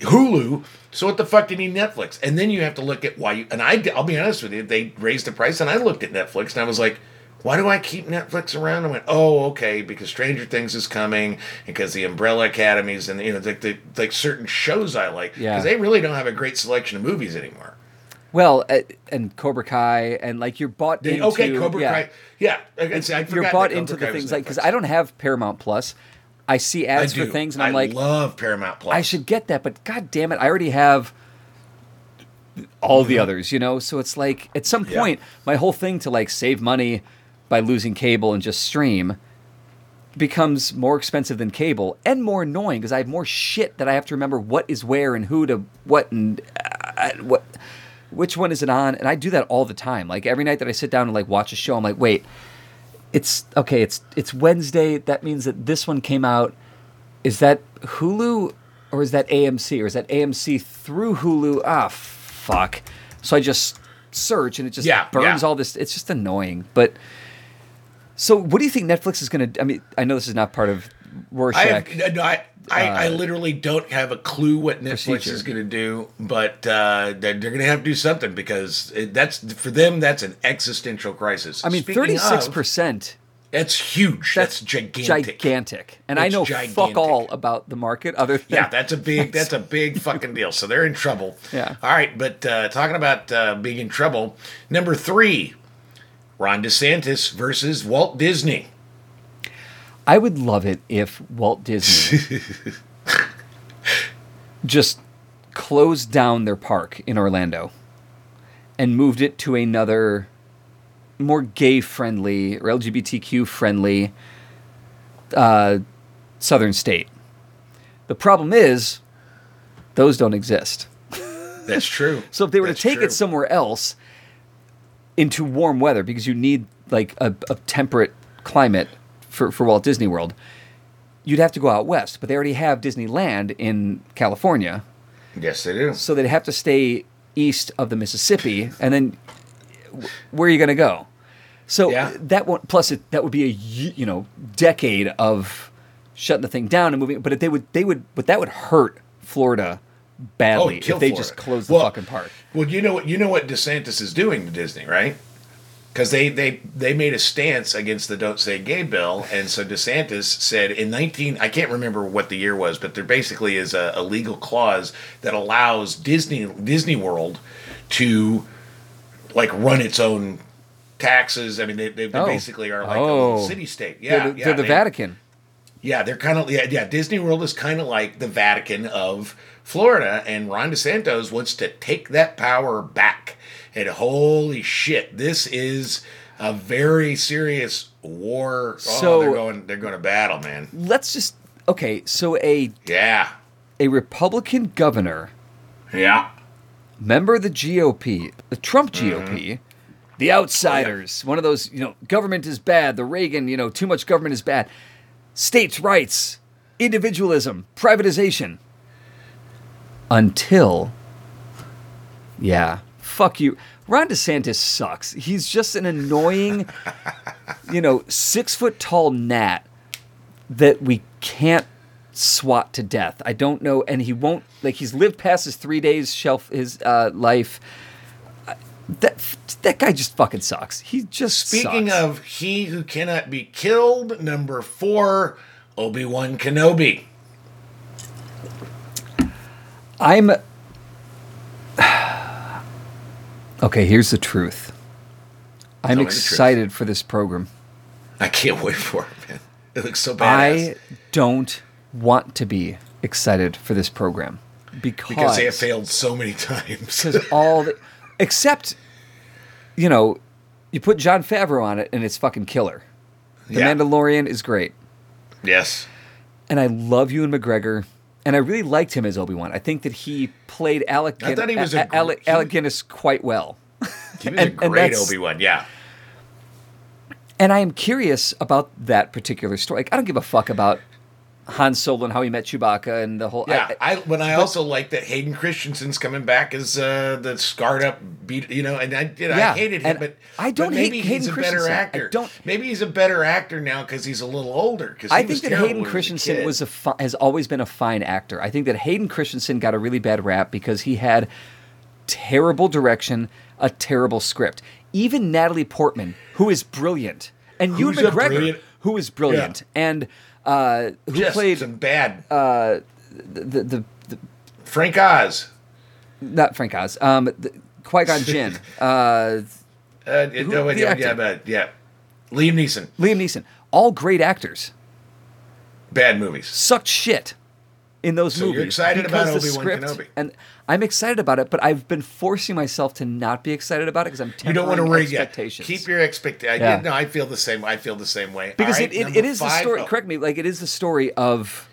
Hulu. So what the fuck do you need Netflix? And then you have to look at why you. And I, I'll be honest with you, they raised the price, and I looked at Netflix, and I was like, why do I keep Netflix around? I went, oh, okay, because Stranger Things is coming, because the Umbrella Academies, and you know, like the like certain shows I like, because Yeah. they really don't have a great selection of movies anymore. Well, uh, and Cobra Kai, and like you're bought They, into. okay, Cobra yeah. Kai, yeah, I, I, I You're bought into the things like because I don't have Paramount Plus. I see ads for things, and I'm I like, love Paramount Plus. I should get that, but god damn it, I already have all the others, you know? So it's like at some Yeah. point my whole thing to like save money by losing cable and just stream becomes more expensive than cable and more annoying because I have more shit that I have to remember what is where and who to what and uh, what which one is it on and I do that all the time. Like every night that I sit down and like watch a show I'm like, "Wait, it's okay, it's it's Wednesday. That means that this one came out is that Hulu or is that AMC or is that AMC through Hulu? Ah, fuck. So I just search and it just Yeah, burns yeah. all this. It's just annoying. But so, what do you think Netflix is going to? I mean, I know this is not part of Rorschach. I, have, no, I, I, I literally don't have a clue what Netflix Uh, procedure. is going to do, but uh, they're, they're going to have to do something because it, that's for them. That's an existential crisis. I mean, thirty six percent. That's huge. That's, gigantic. Gigantic, and I know gigantic. fuck all about the market other than Yeah, that's a big. That's a big fucking deal. So they're in trouble. Yeah. All right, but uh, talking about uh, being in trouble, number three, Ron DeSantis versus Walt Disney. I would love it if Walt Disney just closed down their park in Orlando and moved it to another more gay friendly or LGBTQ friendly uh, southern state. The problem is, those don't exist. That's true. So if they were That's to take true. it somewhere else into warm weather, because you need like a, a temperate climate for, for Walt Disney World, you'd have to go out west. But they already have Disneyland in California, yes, they do. so they'd have to stay east of the Mississippi, and then where are you going to go? So Yeah. that won't. Plus, it, that would be a you know decade of shutting the thing down and moving. But if they would, they would. But that would hurt Florida badly Oh, if they just closed the Well, fucking park. Well, you know what you know what DeSantis is doing to Disney, right? Because they, they they made a stance against the "Don't Say Gay" bill, and so DeSantis said in nineteen I can't remember what the year was, but there basically is a, a legal clause that allows Disney Disney World to like run its own taxes. I mean, they, they, they Oh. basically are like a Oh. little city state. Yeah, they're the, yeah, they're the they- Vatican. yeah, they're kind of yeah, yeah. Disney World is kind of like the Vatican of Florida, and Ron DeSantis wants to take that power back. And holy shit, this is a very serious war. Oh, So- they're going they're going to battle, man. Let's just okay. So a Yeah. a Republican governor, Yeah. member of the GOP, the Trump GOP, mm-hmm. the outsiders, oh, one of those, you know, government is bad, the Reagan, you know, too much government is bad. States' rights, individualism, privatization. Until yeah, fuck you. Ron DeSantis sucks. He's just an annoying, you know, six foot tall gnat that we can't swat to death. I don't know, and he won't like he's lived past his three days shelf his uh, life. That that guy just fucking sucks. He just Speaking sucks. of he who cannot be killed, number four, Obi Wan Kenobi. I'm okay. Here's the truth. I'm the truth. excited for this program. I can't wait for it, man. It looks so badass. I don't want to be excited for this program because because they have failed so many times. because all the except you know you put Jon Favreau on it and it's fucking killer. The Yeah. Mandalorian is great, yes. and I love Ewan McGregor, and I really liked him as Obi Wan. I think that he played Alec, I thought he was a A- Alec, he- Alec Guinness quite well. He was And- a great Obi Wan. Yeah. And I am curious about that particular story. Like, I don't give a fuck about Han Solo and how he met Chewbacca and the whole. Yeah, I, I, when I also like that Hayden Christensen's coming back as uh, the scarred up beat, you know, and I you know, Yeah, I hated him, but I don't but hate maybe Hayden he's a better Christensen. I actor. don't- maybe he's a better actor now because he's a little older. Because I think that Hayden Christensen was a fi- has always been a fine actor. I think that Hayden Christensen got a really bad rap because he had terrible direction, a terrible script. Even Natalie Portman, who is brilliant, and Ewan McGregor, who is brilliant, and uh, who just played some bad the, the, the, the Frank Oz. not Frank Oz, um, the, Qui Gon Jinn, uh, Uh, Who- no, the yeah, actor? yeah, but yeah, Liam Neeson. Liam Neeson, all great actors, Bad movies. sucked shit in those So you're movies. excited about Obi-Wan script- Kenobi? and I'm excited about it, but I've been forcing myself to not be excited about it because I'm You don't want to raise expectations. Keep your expectations. Yeah. No, I feel the same. I feel the same way. because right, it, it, it is the story. oh, Correct me, like it is the story of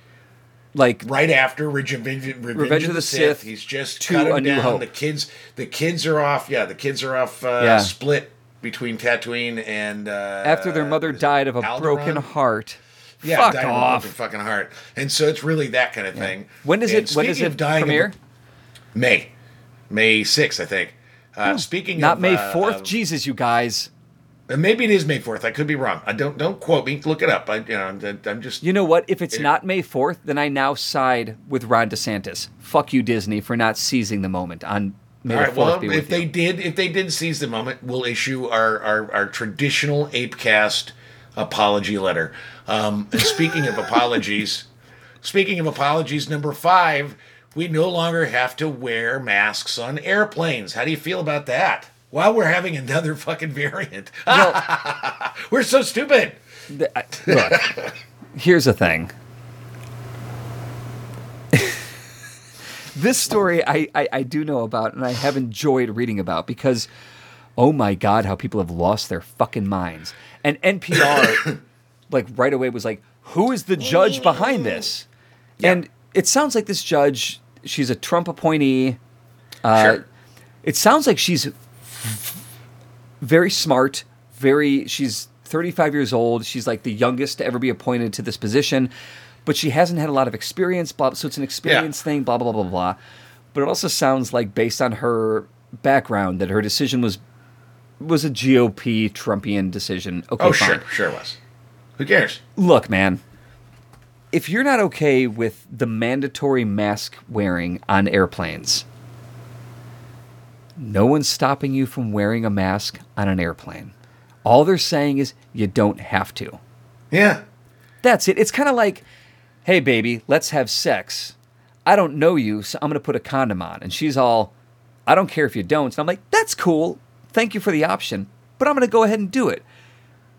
like right after Revenge, Revenge, Revenge of the, Sith, he's just to cut him down. Hope. The kids, the kids are off. Yeah, the kids are off. Uh, Yeah. Split between Tatooine and uh, after their mother died of a Alderaan? broken heart. Yeah, Fuck a off. broken fucking heart. And so it's really that kind of thing. When does And it? When does it dying a- premiere? May, May sixth, I think. Uh, speaking Not of May uh, fourth. of- Jesus, you guys. uh, maybe it is May fourth. I could be wrong. I don't don't quote me. Look it up. I you know I'm, I'm just You know what? If it's It- not May 4th, then I now side with Ron DeSantis. Fuck you, Disney, for not seizing the moment on May All right. 4th Well, if they you. did, if they did seize the moment, we'll issue our our, our traditional ApeCast apology letter. Um, and speaking of apologies, speaking of apologies, number five, we no longer have to wear masks on airplanes. How do you feel about that? While we're having another fucking variant, we're so stupid. The- I- look, here's the thing. this story I, I, I do know about and I have enjoyed reading about because, oh my God, how people have lost their fucking minds. And NPR, like right away, was like, who is the judge behind this? And it sounds like this judge, she's a Trump appointee. Uh, sure. It sounds like she's very smart, very she's 35 years old. She's like the youngest to ever be appointed to this position, but she hasn't had a lot of experience, blah, so it's an experience thing, blah blah blah blah blah. But it also sounds like based on her background that her decision was was a GOP Trumpian decision. Okay, Oh, fine. sure, sure was. Who cares? Look, man. If you're not okay with the mandatory mask wearing on airplanes, no one's stopping you from wearing a mask on an airplane. All they're saying is you don't have to. Yeah. That's it. It's kind of like, hey, baby, let's have sex. I don't know you, so I'm going to put a condom on. And she's all, I don't care if you don't. And I'm like, that's cool. Thank you for the option, but I'm going to go ahead and do it.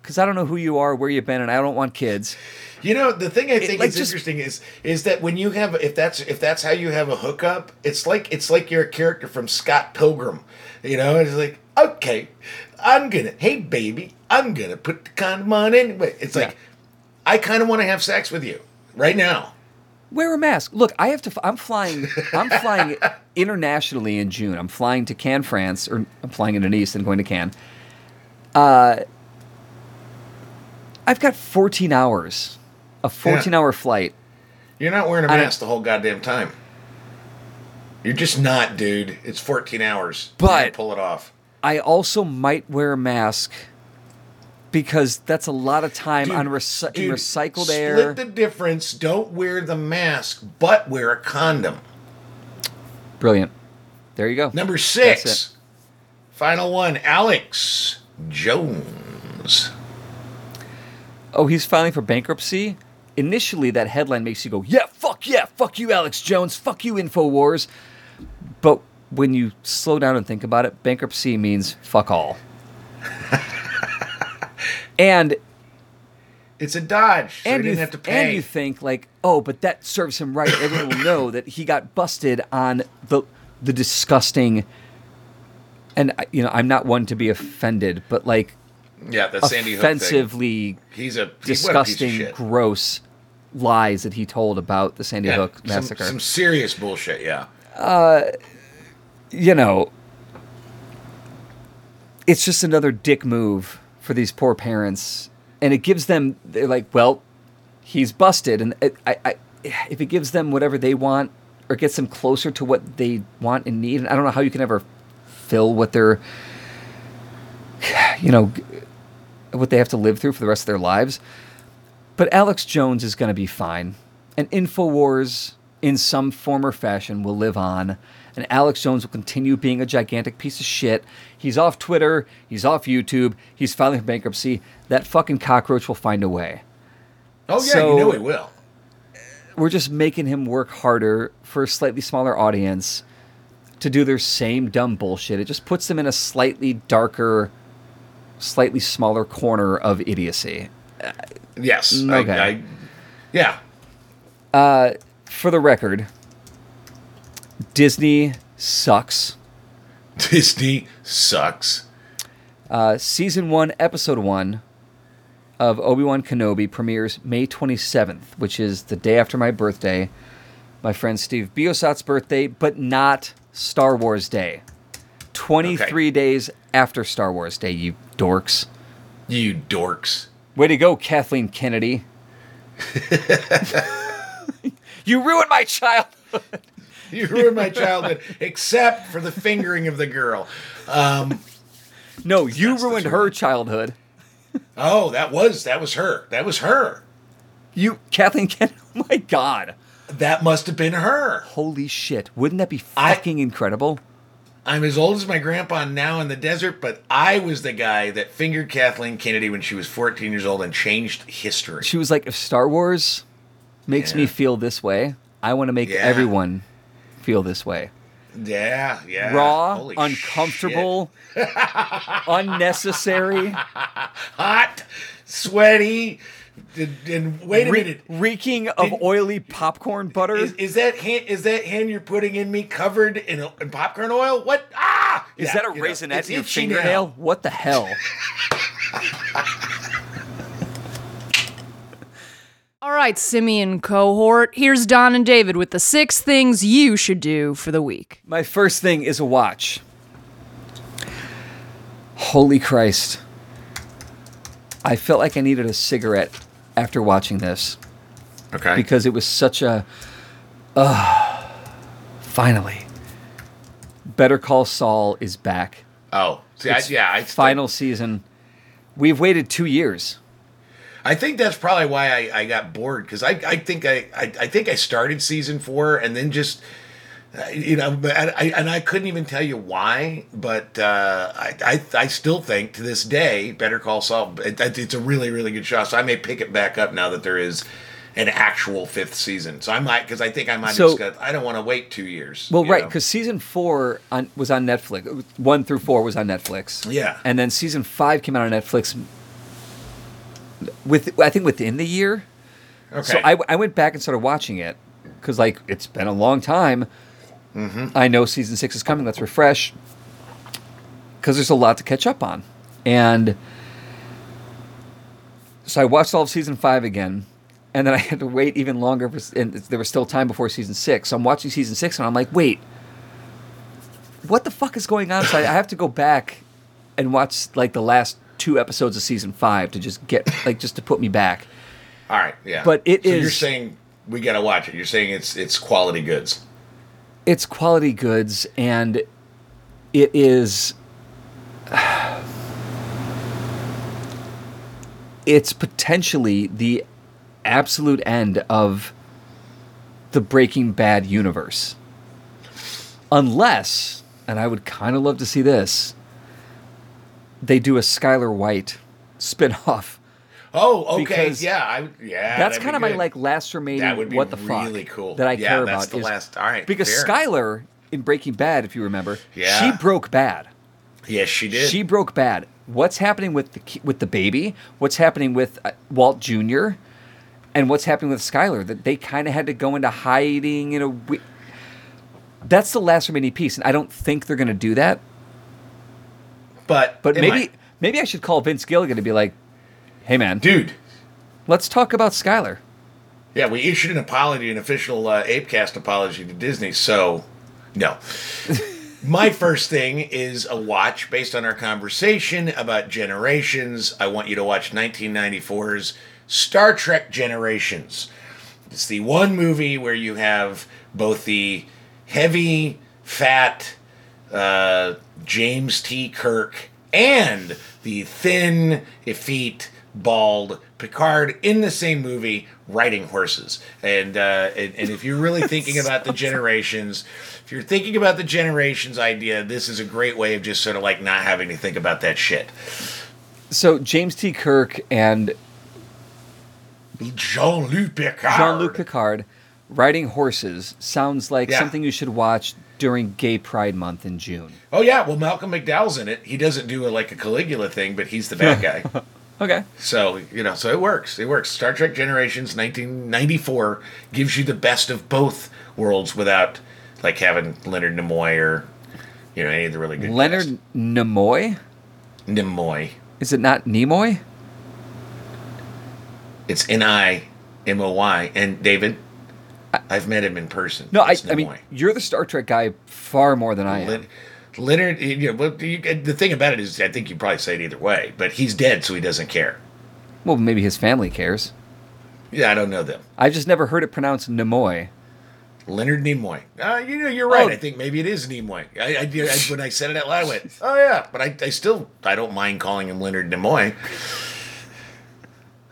because I don't know who you are, where you've been, and I don't want kids. You know, the thing I think like, is just- interesting is is that when you have if that's if that's how you have a hookup, it's like it's like you're a character from Scott Pilgrim. You know, it's like okay, I'm gonna hey baby, I'm gonna put the condom on anyway. It's like Yeah. I kind of want to have sex with you right now. Wear a mask. Look, I have to. f- I'm flying. I'm flying internationally in June. I'm flying to Cannes, France, or I'm flying into Nice and going to Cannes. Uh, I've got 14 hours, a 14 hour flight. You're not wearing a mask the whole goddamn time. You're just not, dude. It's 14 hours. But- pull it off. I also might wear a mask because that's a lot of time on recy- in Dude, recycled split air. Split the difference. Don't wear the mask, but wear a condom. Brilliant. There you go. Number six. Final one. Alex Jones. oh, he's filing for bankruptcy. Initially, that headline makes you go, "Yeah, fuck yeah, fuck you, Alex Jones, fuck you, Infowars." But when you slow down and think about it, bankruptcy means fuck all. and It's a dodge, so and he you have to and you think like, oh, but that serves him right. Everyone will know that he got busted on the the disgusting. And you know, I'm not one to be offended, but like yeah, the Sandy Hook thing. offensively He's a he- what a piece of disgusting, shit. gross lies that he told about the Sandy Yeah, Hook some, massacre. some serious bullshit. Yeah. Uh, you know, it's just another dick move for these poor parents, and it gives them they're like, well, he's busted, and it, I, I, if it gives them whatever they want or gets them closer to what they want and need, and I don't know how you can ever fill what they're, you know, what they have to live through for the rest of their lives. But Alex Jones is going to be fine. And InfoWars, in some form or fashion, will live on. And Alex Jones will continue being a gigantic piece of shit. He's off Twitter. He's off YouTube. He's filing for bankruptcy. That fucking cockroach will find a way. Oh yeah, So- you know he will. We're just making him work harder for a slightly smaller audience to do their same dumb bullshit. It just puts them in a slightly darker, slightly smaller corner of idiocy. Yes. Okay. I, I, yeah. Uh, for the record, Disney sucks. Disney sucks. Uh, season one, episode one of Obi Wan Kenobi premieres May 27th, which is the day after my birthday, my friend Steve Biosat's birthday, but not Star Wars Day. 23 days after Star Wars Day, you dorks. You dorks. Way to go, Kathleen Kennedy. you ruined my childhood. You ruined my childhood, except for the fingering of the girl. Um, No, you ruined her childhood. oh, that was that was her. That was her. You, Kathleen Kennedy. Oh my God. That must have been her. Holy shit. Wouldn't that be I- fucking incredible? I'm as old as my grandpa now in the desert, but I was the guy that fingered Kathleen Kennedy when she was 14 years old and changed history. She was like, if Star Wars makes me feel this way, I want to make Yeah. everyone feel this way. Yeah, yeah. Raw, Holy uncomfortable, unnecessary, hot, sweaty, and, and wait a re- minute. reeking of Did- oily popcorn butter. Is, is that hand? Is that hand you're putting in me covered in, in popcorn oil? What? Ah! Is Yeah, that a you know, raisinette it's in your itchy now. fingernail? What the hell? All right, Simian cohort, here's Don and David with the six things you should do for the week. My first thing is a watch. Holy Christ. I felt like I needed a cigarette after watching this Okay. because it was such a. Uh, finally. Better Call Saul is back. oh, see, I, It's yeah. I final season. We've waited two years. I think that's probably why I, I got bored because I, I think I, I I think I started season four and then just uh, you know but I, I and I couldn't even tell you why but uh, I, I I still think to this day Better Call Saul it, it's a really really good show so I may pick it back up now that there is an actual fifth season so I might because I think I might So- just got I don't want to wait two years Well, right, because season four on, was on Netflix. One through four was on Netflix. Yeah. And then season five came out on Netflix with I think within the year. Okay. So I, I went back and started watching it because like it's been a long time. Mm-hmm. I know season six is coming. Let's refresh because there's a lot to catch up on, and so I watched all of season five again, and then I had to wait even longer. For, and there was still time before season six. So I'm watching season six, and I'm like, wait, what the fuck is going on? So I, I have to go back and watch like the last two episodes of season five to just get like just to put me back. All right, yeah. But it so You're saying we gotta watch it. You're saying it's it's quality goods. it's quality goods and it is it's potentially the absolute end of the breaking bad universe unless and i would kind of love to see this they do a Skyler White spin-off Oh, okay, yeah, I yeah. that's kind of my like last remaining That would be what the fuck really cool. that I Yeah, care that's about. the is- last- all right, because fair. Skyler in Breaking Bad, if you remember, Yeah. she broke bad. Yes, she did. She broke bad. What's happening with the with the baby? What's happening with uh, Walt Jr. and what's happening with Skyler? That they kind of had to go into hiding in a. We- that's the last remaining piece, and I don't think they're going to do that. But But maybe might. maybe I should call Vince Gilligan to be like, "Hey, man, dude. let's talk about Skyler." Yeah, we issued an apology, an official uh, Apecast apology to Disney. So, no. My first thing is a watch based on our conversation about generations. I want you to watch 1994's Star Trek Generations. It's the one movie where you have both the heavy, fat uh, James T. Kirk and the thin, effete, bald Picard in the same movie riding horses. And, uh, and and if you're really thinking about the generations, if you're thinking about the generations idea, this is a great way of just sort of like not having to think about that shit. So James T. Kirk and Jean-Luc Picard. Jean Luc Picard riding horses sounds like Yeah. something you should watch during Gay Pride Month in June. Oh yeah, well Malcolm McDowell's in it. He doesn't do a, like a Caligula thing, but he's the bad guy. Okay. So, you know, so it works. It works. Star Trek Generations 1994 gives you the best of both worlds without like having Leonard Nimoy or you know any of the really good Leonard cast. Nimoy? Nimoy. Is it not Nimoy? It's N I M O Y and David I've met him in person. No, I, I mean, you're the Star Trek guy far more than I am. Len- Leonard, you know, the thing about it is, I think you probably say it either way, but he's dead, so he doesn't care. Well, maybe his family cares. Yeah, I don't know them. I've just never heard it pronounced Nimoy. Leonard Nimoy. Uh, you know, you're right. Oh. I think maybe it is Nimoy. I, I, I, when I said it out loud, I went, "Oh yeah," but I, I still, I don't mind calling him Leonard Nimoy.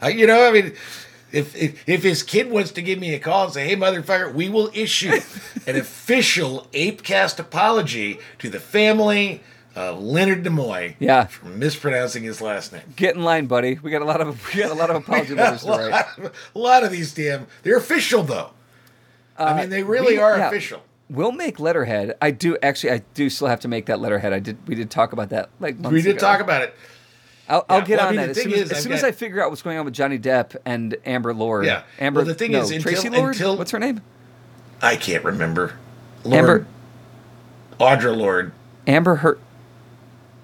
I, you know, I mean, if, if if his kid wants to give me a call and say, "Hey, motherfucker," we will issue an official Apecast apology to the family of Leonard Nimoy Yeah. for mispronouncing his last name. Get in line, buddy. We got a lot of we got a lot of apology letters to write. a lot of these damn, they're official though. I uh, mean, they really we- are yeah. official. We'll make letterhead. I do actually. I do still have to make that letterhead. I did. We did talk about that like We did ago. talk about it. I'll, I'll get well, I on mean, that as soon, as, as soon as I figure out what's going on with Johnny Depp and Amber Lord. Yeah. Amber. Well, the thing no, is, until- Tracy Lord. until- what's her name? I can't remember. Lord, Amber. Audra Lord, Amber Heard.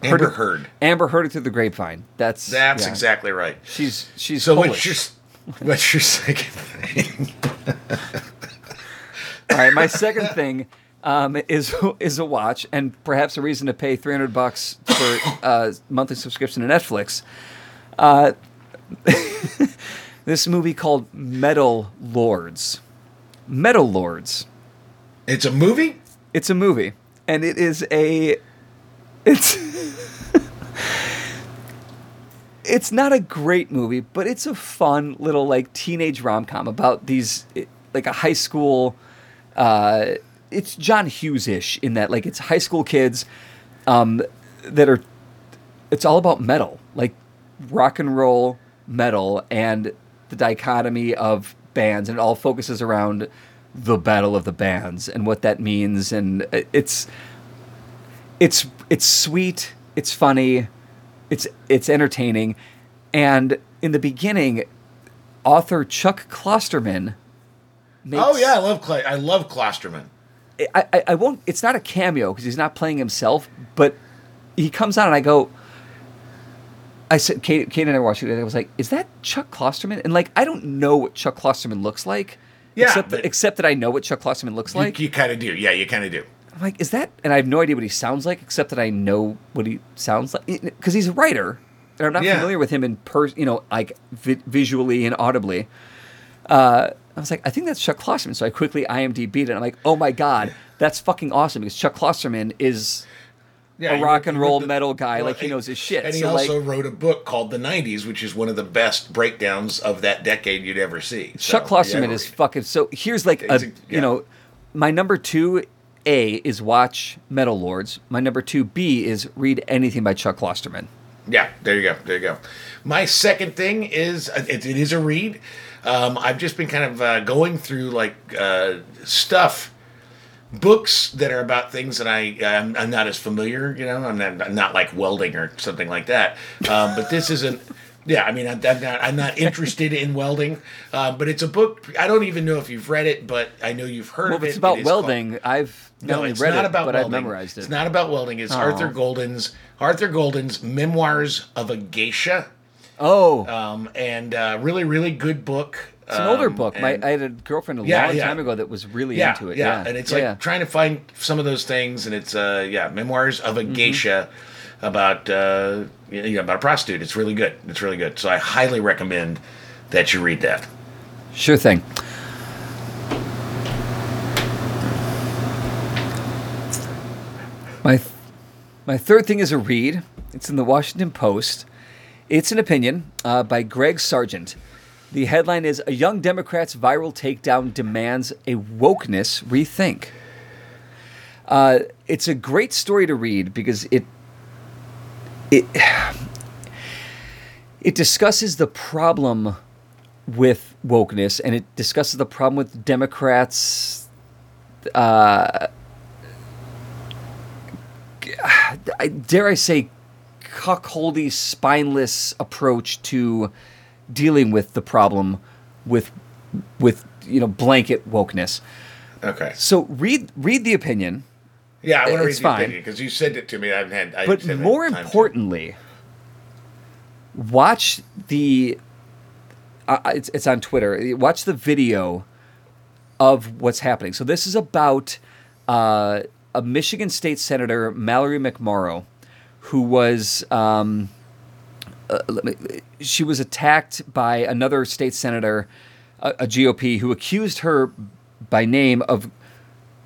Amber it- Heard. Amber heard it through the grapevine. That's That's yeah. exactly right. She's she's So Polish. what's your what's your second thing? All right, my second thing um, is is a watch, and perhaps a reason to pay three hundred bucks for uh, monthly subscription to Netflix. Uh, this movie called Metal Lords. Metal Lords. It's a movie. It's a movie, and it is a. It's. it's not a great movie, but it's a fun little like teenage rom com about these like a high school. Uh, it's John Hughes ish in that like it's high school kids um, that are. It's all about metal, like rock and roll metal, and the dichotomy of bands, and it all focuses around the battle of the bands and what that means, and it's it's it's sweet, it's funny, it's it's entertaining, and in the beginning, author Chuck Klosterman. Makes, Oh yeah, I love I love Klosterman. I, I, I won't. It's not a cameo because he's not playing himself, but he comes on and I go. I said, Kate, Kate and I were watching it. I was like, "Is that Chuck Klosterman?" And like, I don't know what Chuck Klosterman looks like. Yeah, except, but- except that I know what Chuck Klosterman looks You- like. you, kind of do. Yeah, you kind of do. I'm like, is that? And I have no idea what he sounds like, except that I know what he sounds like because he's a writer, and I'm not Yeah. familiar with him in per, you know, like vi- visually and audibly. Uh, I was like, I think that's Chuck Klosterman. So I quickly IMDb'd it. And I'm like, oh my god, that's fucking awesome because Chuck Klosterman is Yeah, a rock and roll the- metal guy. well, like he knows his shit. And he so also like, wrote a book called The 90s, which is one of the best breakdowns of that decade you'd ever see. So, Chuck Klosterman is fucking. So here's like a, a- you know, my number two A is watch Metal Lords. My number two B is read anything by Chuck Klosterman. Yeah, there you go. There you go. My second thing is uh, it, it is a read. Um, I've just been kind of uh, going through like uh, stuff, books that are about things that I I'm, I'm not as familiar. You know, I'm not, I'm not like welding or something like that. Um, but this isn't. Yeah, I mean, I'm, I'm not I'm not interested in welding. Um, but it's a book. I don't even know if you've read it, but I know you've heard Well, of it. it's about It is called- welding, I've no, it's not it, about but welding. I've memorized it. It's not about welding. It's Oh. Arthur Golden's Arthur Golden's Memoirs of a Geisha. oh, Um, and uh, really, really good book. it's an older Um, book. My, I had a girlfriend a Yeah, long yeah. time ago that was really yeah, into it. yeah, Yeah, and it's like trying to find some of those things, and it's uh, yeah, memoirs of a Mm-hmm. geisha about uh, you know, about a prostitute. It's really good. It's really good. So I highly recommend that you read that. Sure thing. My, my third thing is a read. It's in the Washington Post. It's an opinion uh, by Greg Sargent. The headline is A Young Democrat's Viral Takedown Demands a Wokeness Rethink. Uh, it's a great story to read because it it it discusses the problem with wokeness and it discusses the problem with Democrats. Uh, dare I say, cuckoldy, spineless approach to dealing with the problem with with you know blanket wokeness. Okay. So read read the opinion, Yeah, I want to read the fine. opinion because you sent it to me. I haven't had. I but haven't more had time to. importantly, watch the. Uh, it's it's on Twitter. Watch the video of what's happening. So this is about uh, a Michigan State Senator Mallory McMorrow, who was. Um, uh, me, she was attacked by another state senator, a, a GOP, who accused her by name of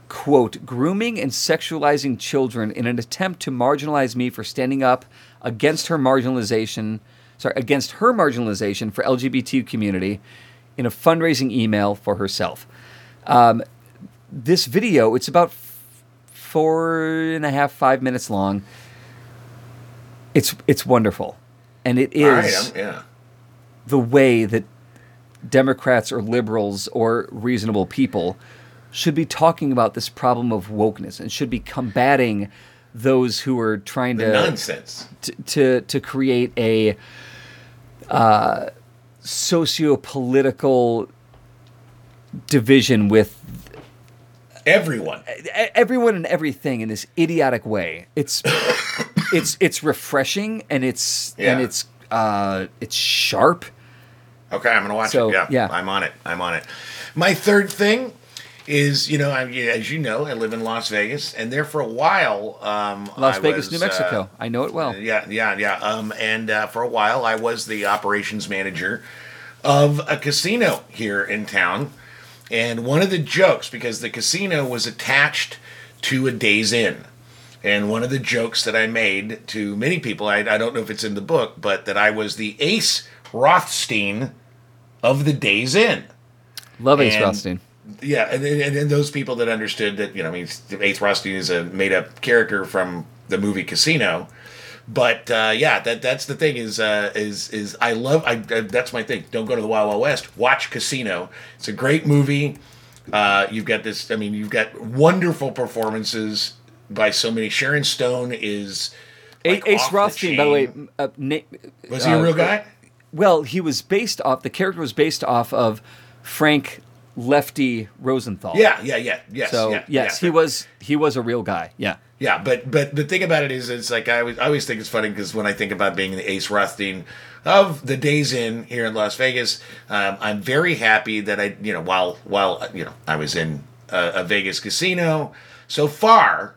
quote, grooming and sexualizing children in an attempt to marginalize me for standing up against her marginalization, sorry, against her marginalization for LGBT community in a fundraising email for herself. Um, this video, it's about four and a half, five minutes long. It's it's wonderful, and it is All right. I'm, yeah. the way that Democrats or liberals or reasonable people should be talking about this problem of wokeness and should be combating those who are trying The to nonsense. to, to to create a uh, socio-political division with Everyone. everyone and everything in this idiotic way. It's it's it's refreshing and it's and it's uh, it's sharp. Okay, I'm gonna watch So, it. Yeah, yeah. I'm on it. I'm on it. My third thing is, you know, I, as you know, I live in Las Vegas, and there for a while, um, Las I Vegas, was, New Mexico. uh, I know it well. yeah, yeah, yeah. Um, and uh, for a while, I was the operations manager of a casino here in town. And one of the jokes, because the casino was attached to a Days Inn, and one of the jokes that I made to many people, I, I don't know if it's in the book, but that I was the Ace Rothstein of the Days Inn. Love Ace and- Rothstein. Yeah, and, and, and those people that understood that, you know, I mean, Ace Rothstein is a made up character from the movie Casino. But uh, yeah, that that's the thing is uh, is is I love I, uh, that's my thing. Don't go to the Wild Wild West. Watch Casino. It's a great movie. Uh, you've got this. I mean, you've got wonderful performances by so many. Sharon Stone is like, Ace Rothstein, by the way, uh, na- Was he a uh, real guy? Well, he was based off. The character was based off of Frank Lefty Rosenthal. Yeah, yeah, yeah, yes. So yeah, yes, yeah. he was he was a real guy. Yeah. Yeah, but but the thing about it is, it's like I always, I always think it's funny because when I think about being the Ace Rothstein of the Days in here in Las Vegas, um, I'm very happy that I, you know, while while you know I was in a, a Vegas casino, so far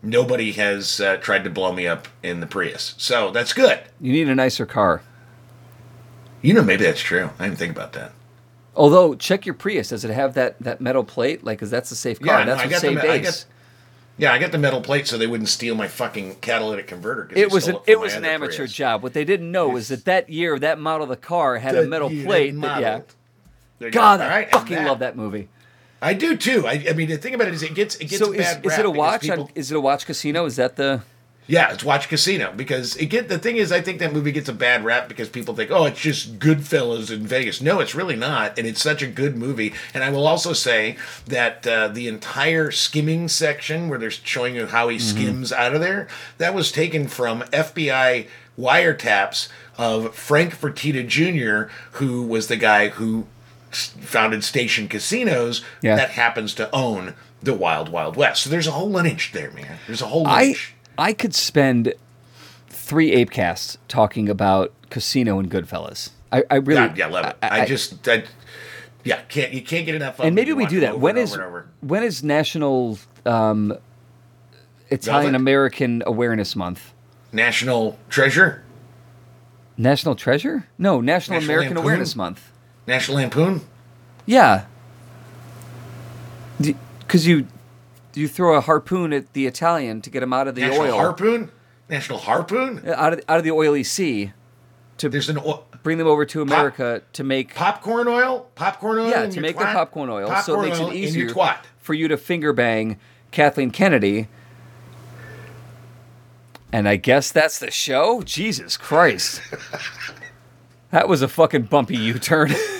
nobody has uh, tried to blow me up in the Prius, so that's good. You need a nicer car. You know, maybe that's true. I didn't think about that. Although, check your Prius. Does it have that, that metal plate? Like, because that's a safe car. Yeah, no, that's I what saved Ace. Yeah, I got the metal plate so they wouldn't steal my fucking catalytic converter. It was an it was an amateur Prius. job. What they didn't know was that that year that model of the car had a metal plate. that That, yeah. model. Go. God, I right, fucking love that movie. I do too. I, I mean, the thing about it is, it gets it gets So is, bad is it a watch? people- is it a watch casino? Is that the? Yeah, it's Watch Casino because it get the thing is, I think that movie gets a bad rap because people think, oh, it's just Goodfellas in Vegas. No, it's really not, and it's such a good movie. And I will also say that uh, the entire skimming section where they're showing you how he Mm-hmm. skims out of there, that was taken from FBI wiretaps of Frank Fertitta Jr., who was the guy who founded Station Casinos that happens to own the Wild Wild West. So there's a whole lineage there, man. There's a whole lineage. I could spend three ape casts talking about Casino and Goodfellas. I, I really yeah, yeah, love it. I, just, I, yeah, can't you can't get enough of. and maybe we do that. When is over and over. when is National um, Italian American Awareness Month? National Treasure, National Treasure? No, National, National American Lampoon? Awareness Month. National Lampoon? Yeah. Because you you throw a harpoon at the Italian to get him out of the National oil, Harpoon? National Harpoon? Uh, out of out of the oily sea, to There's an o- bring them over to America to make popcorn oil, popcorn oil. yeah to make twat? their popcorn oil, so it makes it easier for you to finger bang Kathleen Kennedy. And I guess that's the show. Jesus Christ, that was a fucking bumpy U-turn.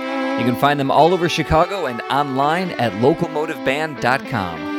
You can find them all over Chicago and online at locomotiveband.com.